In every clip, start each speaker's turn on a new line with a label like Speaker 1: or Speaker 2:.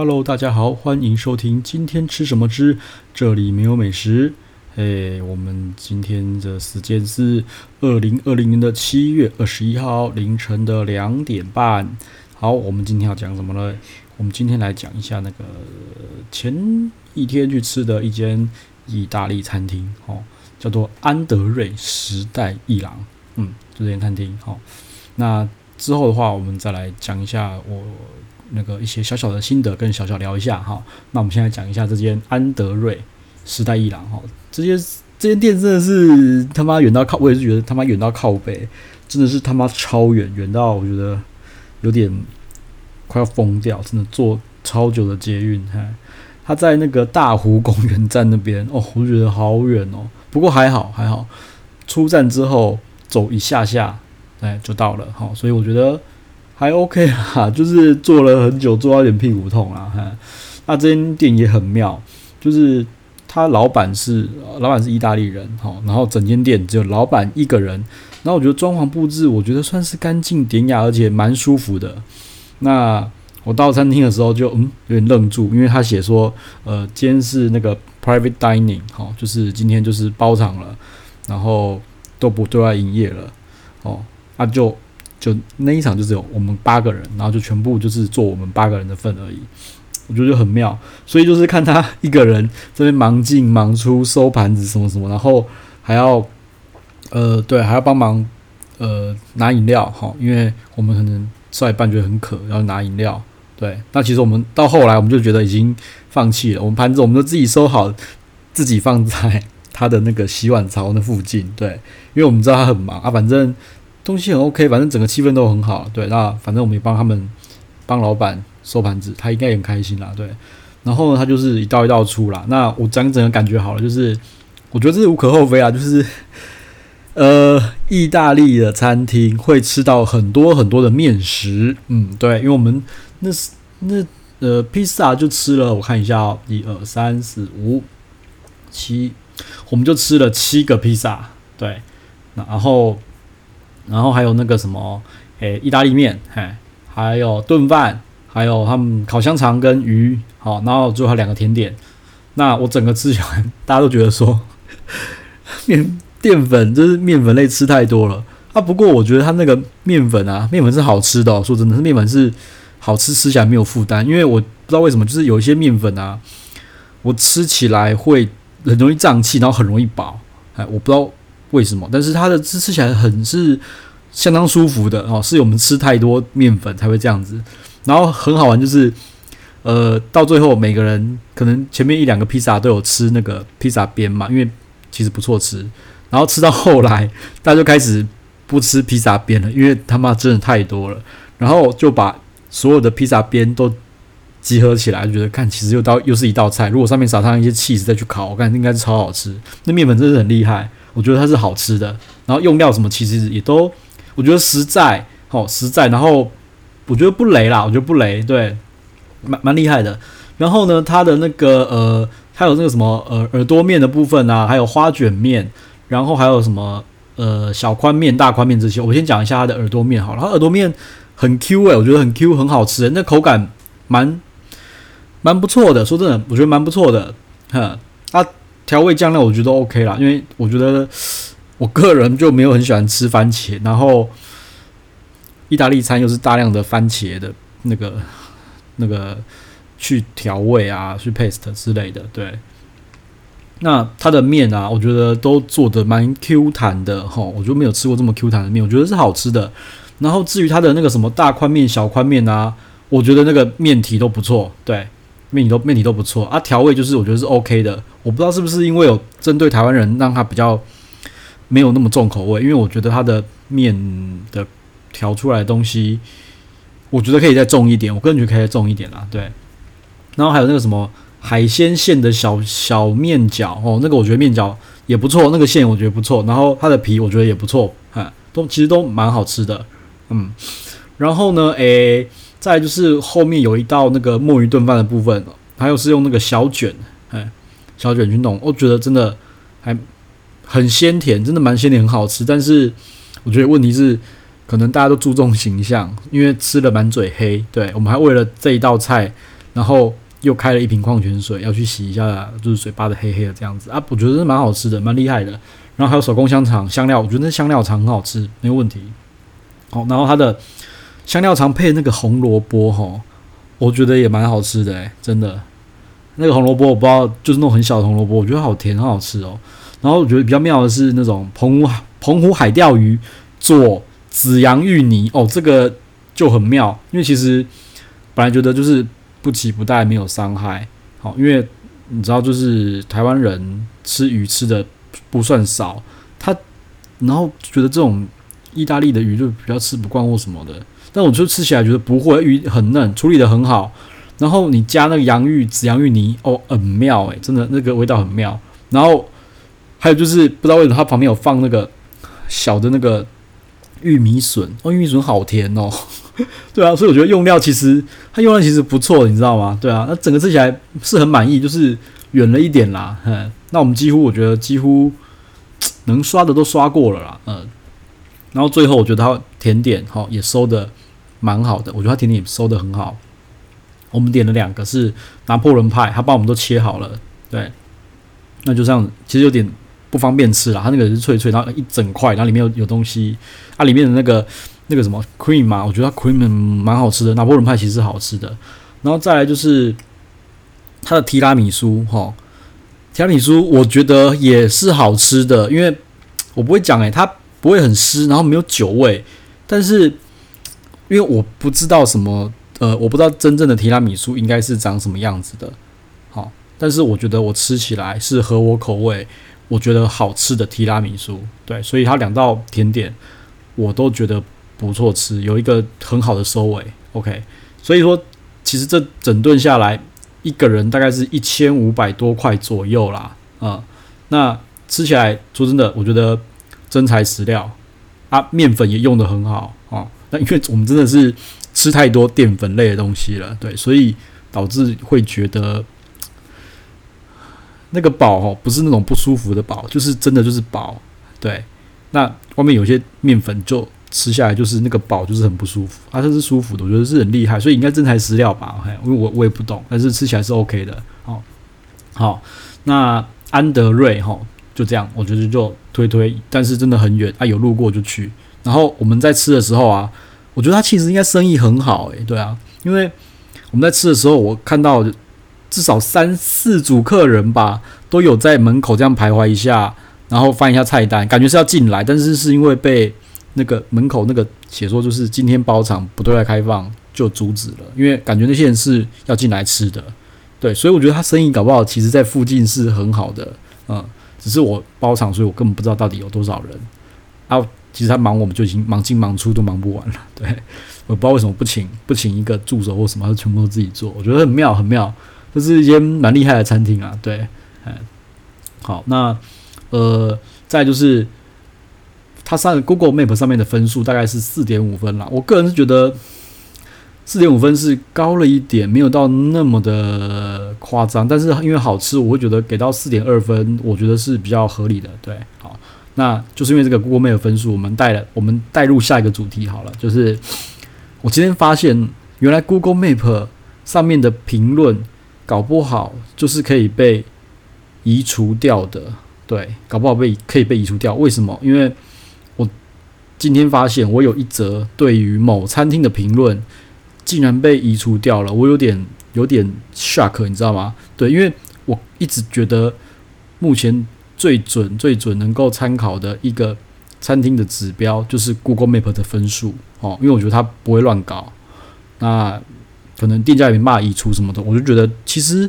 Speaker 1: Hello，大家好，欢迎收听今天吃什么之这里没有美食。嘿，我们今天的时间是二零二零年的七月二十一号凌晨的两点半。好，我们今天要讲什么呢？我们今天来讲一下那个前一天去吃的一间意大利餐厅，哦，叫做安德瑞时代一郎。嗯，这间餐厅。好，那之后的话，我们再来讲一下我。那个一些小小的心得跟小小聊一下哈，那我们现在讲一下这间安德瑞时代一郎哈，这间这间店真的是他妈远到靠，我也是觉得他妈远到靠北，真的是他妈超远，远到我觉得有点快要疯掉，真的坐超久的捷运，哈，他在那个大湖公园站那边哦，我觉得好远哦，不过还好还好，出站之后走一下下，哎就到了哈，所以我觉得。还 OK 啦，就是坐了很久，坐到有点屁股痛啦。哈，那这间店也很妙，就是他老板是老板是意大利人，哈，然后整间店只有老板一个人。然后我觉得装潢布置，我觉得算是干净典雅，而且蛮舒服的。那我到餐厅的时候就嗯有点愣住，因为他写说呃今天是那个 private dining，哈，就是今天就是包场了，然后都不对外营业了，哦，那就。就那一场就只有我们八个人，然后就全部就是做我们八个人的份而已，我觉得就很妙。所以就是看他一个人这边忙进忙出收盘子什么什么，然后还要呃对，还要帮忙呃拿饮料哈，因为我们可能吃一半觉得很渴，然后拿饮料。对，那其实我们到后来我们就觉得已经放弃了，我们盘子我们都自己收好，自己放在他的那个洗碗槽那附近。对，因为我们知道他很忙啊，反正。东西很 OK，反正整个气氛都很好。对，那反正我们也帮他们帮老板收盘子，他应该也很开心啦。对，然后呢，他就是一道一道出啦。那我讲整个感觉好了，就是我觉得这是无可厚非啊。就是呃，意大利的餐厅会吃到很多很多的面食。嗯，对，因为我们那是那呃披萨就吃了，我看一下哦，一二三四五七，我们就吃了七个披萨。对，然后。然后还有那个什么，诶，意大利面，嘿，还有炖饭，还有他们烤香肠跟鱼，好，然后最后两个甜点。那我整个吃起来，大家都觉得说，面淀粉就是面粉类吃太多了啊。不过我觉得他那个面粉啊，面粉是好吃的。说真的，是面粉是好吃，吃起来没有负担。因为我不知道为什么，就是有一些面粉啊，我吃起来会很容易胀气，然后很容易饱。哎，我不知道。为什么？但是它的吃吃起来很是相当舒服的哦，是我们吃太多面粉才会这样子。然后很好玩，就是呃，到最后每个人可能前面一两个披萨都有吃那个披萨边嘛，因为其实不错吃。然后吃到后来，大家就开始不吃披萨边了，因为他妈真的太多了。然后就把所有的披萨边都集合起来，就觉得看其实又到又是一道菜。如果上面撒上一些起司再去烤，我看应该是超好吃。那面粉真的很厉害。我觉得它是好吃的，然后用料什么其实也都，我觉得实在，好实在，然后我觉得不雷啦，我觉得不雷，对，蛮蛮厉害的。然后呢，它的那个呃，还有那个什么呃耳朵面的部分啊，还有花卷面，然后还有什么呃小宽面、大宽面这些，我先讲一下它的耳朵面好了。它耳朵面很 Q 诶、我觉得很 Q，很好吃，那口感蛮蛮不错的。说真的，我觉得蛮不错的，哈啊。调味酱料我觉得 OK 啦，因为我觉得我个人就没有很喜欢吃番茄，然后意大利餐又是大量的番茄的那个那个去调味啊，去 paste 之类的。对，那它的面啊，我觉得都做的蛮 Q 弹的哈，我就没有吃过这么 Q 弹的面，我觉得是好吃的。然后至于它的那个什么大宽面、小宽面啊，我觉得那个面体都不错，对。面体都面体都不错啊，调味就是我觉得是 OK 的。我不知道是不是因为有针对台湾人，让它比较没有那么重口味。因为我觉得它的面的调出来的东西，我觉得可以再重一点。我个人觉得可以再重一点啦，对。然后还有那个什么海鲜馅的小小面饺哦，那个我觉得面饺也不错，那个馅我觉得不错。然后它的皮我觉得也不错，哈，都其实都蛮好吃的，嗯。然后呢，诶、再就是后面有一道那个墨鱼炖饭的部分，还有是用那个小卷，哎，小卷去弄，我觉得真的还很鲜甜，真的蛮鲜甜，很好吃。但是我觉得问题是，可能大家都注重形象，因为吃了满嘴黑。对，我们还为了这一道菜然后又开了一瓶矿泉水，要去洗一下，就是嘴巴的黑黑的这样子啊，我觉得是蛮好吃的，蛮厉害的。然后还有手工香肠香料，我觉得那香料肠很好吃，没有问题。好，然后它的香料肠配那个红萝卜哈，我觉得也蛮好吃的诶，真的。那个红萝卜我不知道，就是那种很小的红萝卜，我觉得好甜，很好吃哦。然后我觉得比较妙的是那种澎湖澎湖海钓鱼做紫洋芋泥哦，这个就很妙，因为其实本来觉得就是不期不待，没有伤害。好，因为你知道，就是台湾人吃鱼吃的不算少，他然后觉得这种意大利的鱼就比较吃不惯或什么的，但我就吃起来觉得不会，鱼很嫩，处理的很好。然后你加那个洋芋紫洋芋泥哦，很妙诶，真的那个味道很妙。然后还有就是不知道为什么它旁边有放那个小的那个玉米笋哦，玉米笋好甜哦，对啊，所以我觉得用料其实它用料其实不错，你知道吗？对啊，那整个吃起来是很满意，就是远了一点啦。嗯，那我们几乎我觉得几乎能刷的都刷过了啦。嗯，然后最后我觉得它甜点哈也收的蛮好的，我觉得他甜点也收的很好。我们点了两个是拿破仑派，他帮我们都切好了，对，那就这样，其实有点不方便吃了。它那个是脆脆，然后一整块，然后里面有有东西，它、啊、里面的那个那个什么 cream 嘛，我觉得它 cream 蛮好吃的。拿破仑派其实是好吃的，然后再来就是它的提拉米苏，哈，提拉米苏我觉得也是好吃的，因为我不会讲诶，它不会很湿，然后没有酒味，但是因为我不知道什么。呃，我不知道真正的提拉米苏应该是长什么样子的，好，但是我觉得我吃起来是合我口味，我觉得好吃的提拉米苏，对，所以它两道甜点我都觉得不错吃，有一个很好的收尾，OK，所以说其实这整顿下来一个人大概是一千五百多块左右啦，啊、嗯，那吃起来说真的，我觉得真材实料啊，面粉也用的很好，那、因为我们真的是。吃太多淀粉类的东西了，对，所以导致会觉得那个饱哦，不是那种不舒服的饱，就是真的就是饱，对。那外面有些面粉就吃下来就是那个饱，就是很不舒服。啊，这是舒服的，我觉得是很厉害，所以应该真材实料吧？因为我我也不懂，但是吃起来是 OK 的。好，好，那安德瑞哈就这样，我觉得就推推，但是真的很远啊，有路过就去。然后我们在吃的时候啊。我觉得他其实应该生意很好诶，对啊，因为我们在吃的时候，我看到至少三四组客人吧，都有在门口这样徘徊一下，然后翻一下菜单，感觉是要进来，但是是因为被那个门口那个写说就是今天包场不对外开放，就阻止了，因为感觉那些人是要进来吃的，对，所以我觉得他生意搞不好，其实在附近是很好的，嗯，只是我包场，所以我根本不知道到底有多少人啊。其实他忙，我们就已经忙进忙出，都忙不完了。对，我不知道为什么不请不请一个助手或什么，他全部都自己做。我觉得很妙，很妙。这是一间蛮厉害的餐厅啊。对，哎，好，那呃，再就是它上 Google Map 上面的分数大概是四点五分啦。我个人是觉得四点五分是高了一点，没有到那么的夸张。但是因为好吃，我会觉得给到四点二分，我觉得是比较合理的。对，好。那就是因为这个 Google Map 分数，我们带了，我们带入下一个主题好了。就是我今天发现，原来 Google Map 上面的评论搞不好就是可以被移除掉的。对，搞不好被可以被移除掉。为什么？因为我今天发现，我有一则对于某餐厅的评论竟然被移除掉了，我有点有点 shock，你知道吗？对，因为我一直觉得目前。最准、最准能够参考的一个餐厅的指标，就是 Google Map 的分数哦，因为我觉得它不会乱搞。那可能店家也没骂移除什么的，我就觉得其实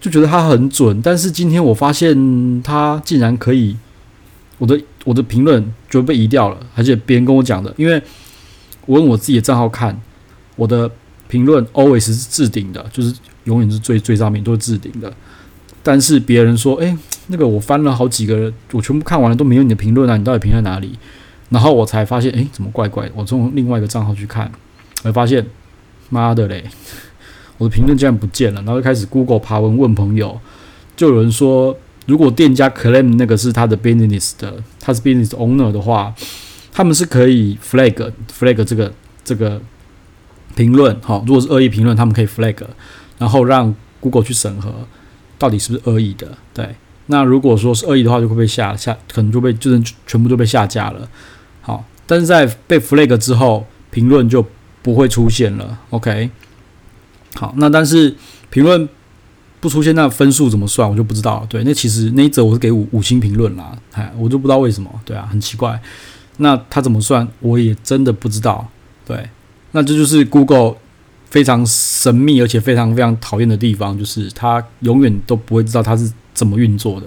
Speaker 1: 就觉得它很准。但是今天我发现它竟然可以，我的我的评论就被移掉了，而且别人跟我讲的，因为我用我自己的账号看，我的评论 always 是置顶的，就是永远是最最上面都是置顶的。但是别人说，诶。那个我翻了好几个，我全部看完了都没有你的评论啊！你到底评在哪里？然后我才发现，诶，怎么怪怪的？我从另外一个账号去看，我发现，妈的嘞，我的评论竟然不见了。然后就开始 Google 爬文问朋友，就有人说，如果店家 claim 那个是他的 business 的，他是 business owner 的话，他们是可以 flag flag 这个这个评论，好，如果是恶意评论，他们可以 flag，然后让 Google 去审核，到底是不是恶意的。对，那如果说是恶意的话，就会被下下，可能就被就是全部都被下架了。好，但是在被 flag 之后，评论就不会出现了。OK，好，那但是评论不出现，那分数怎么算？我就不知道。对，那其实那一则我是给五五星评论啦，哎，我就不知道为什么。对啊，很奇怪。那他怎么算？我也真的不知道。对。那这就是 Google 非常神秘而且非常非常讨厌的地方，就是它永远都不会知道它是怎么运作的。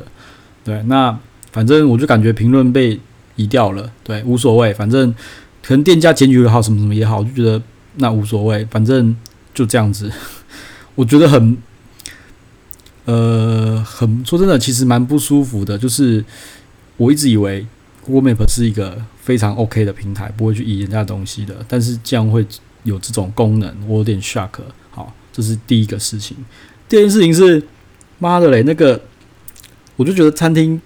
Speaker 1: 对，那反正我就感觉评论被移掉了，对，无所谓，反正可能店家检举也好，什么什么也好，我就觉得那无所谓，反正就这样子。我觉得很，呃，很说真的，其实蛮不舒服的。就是我一直以为 Google Map 是一个。非常 OK 的平台，不会去移人家的东西的。但是这样会有这种功能，我有点 shock。好，这是第一个事情。第二件事情是，妈的嘞，那个我就觉得餐厅，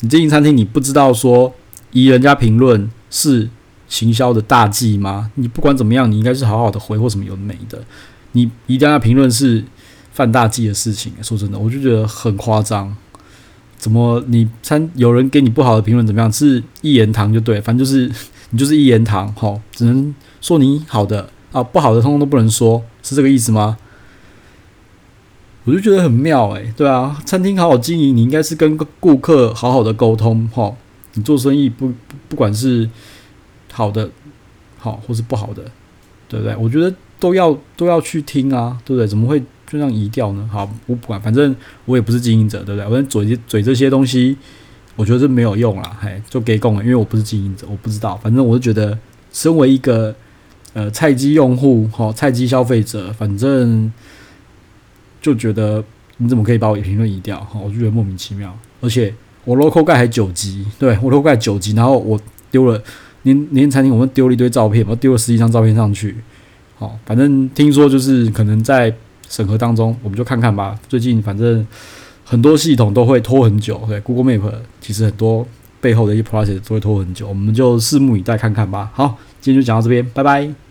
Speaker 1: 你经营餐厅，你不知道说移人家评论是行销的大忌吗？你不管怎么样，你应该是好好的回或什么有的没的。你移人家评论是犯大忌的事情。说真的，我就觉得很夸张。怎么你餐有人给你不好的评论怎么样？是一言堂就对，反正就是你就是一言堂，吼，只能说你好的啊，不好的通通都不能说，是这个意思吗？我就觉得很妙诶、欸，对啊，餐厅好好经营，你应该是跟顾客好好的沟通，吼，你做生意不不管是好的好或是不好的，对不对？我觉得都要都要去听啊，对不对？怎么会？就这样移掉呢？好，我不管，反正我也不是经营者，对不对？我嘴嘴这些东西，我觉得是没有用啦。嘿，就给供了，因为我不是经营者，我不知道。反正我就觉得，身为一个呃菜鸡用户，哈，菜鸡消费者，反正就觉得你怎么可以把我评论移掉？哈，我就觉得莫名其妙。而且我 local guide 还九级，对我 local guide 九级，然后我丢了那那间餐厅，我们丢了一堆照片，我丢了十几张照片上去。好，反正听说就是可能在。审核当中，我们就看看吧。最近反正很多系统都会拖很久，对，Google Map 其实很多背后的一些 process 都会拖很久，我们就拭目以待看看吧。好，今天就讲到这边，拜拜。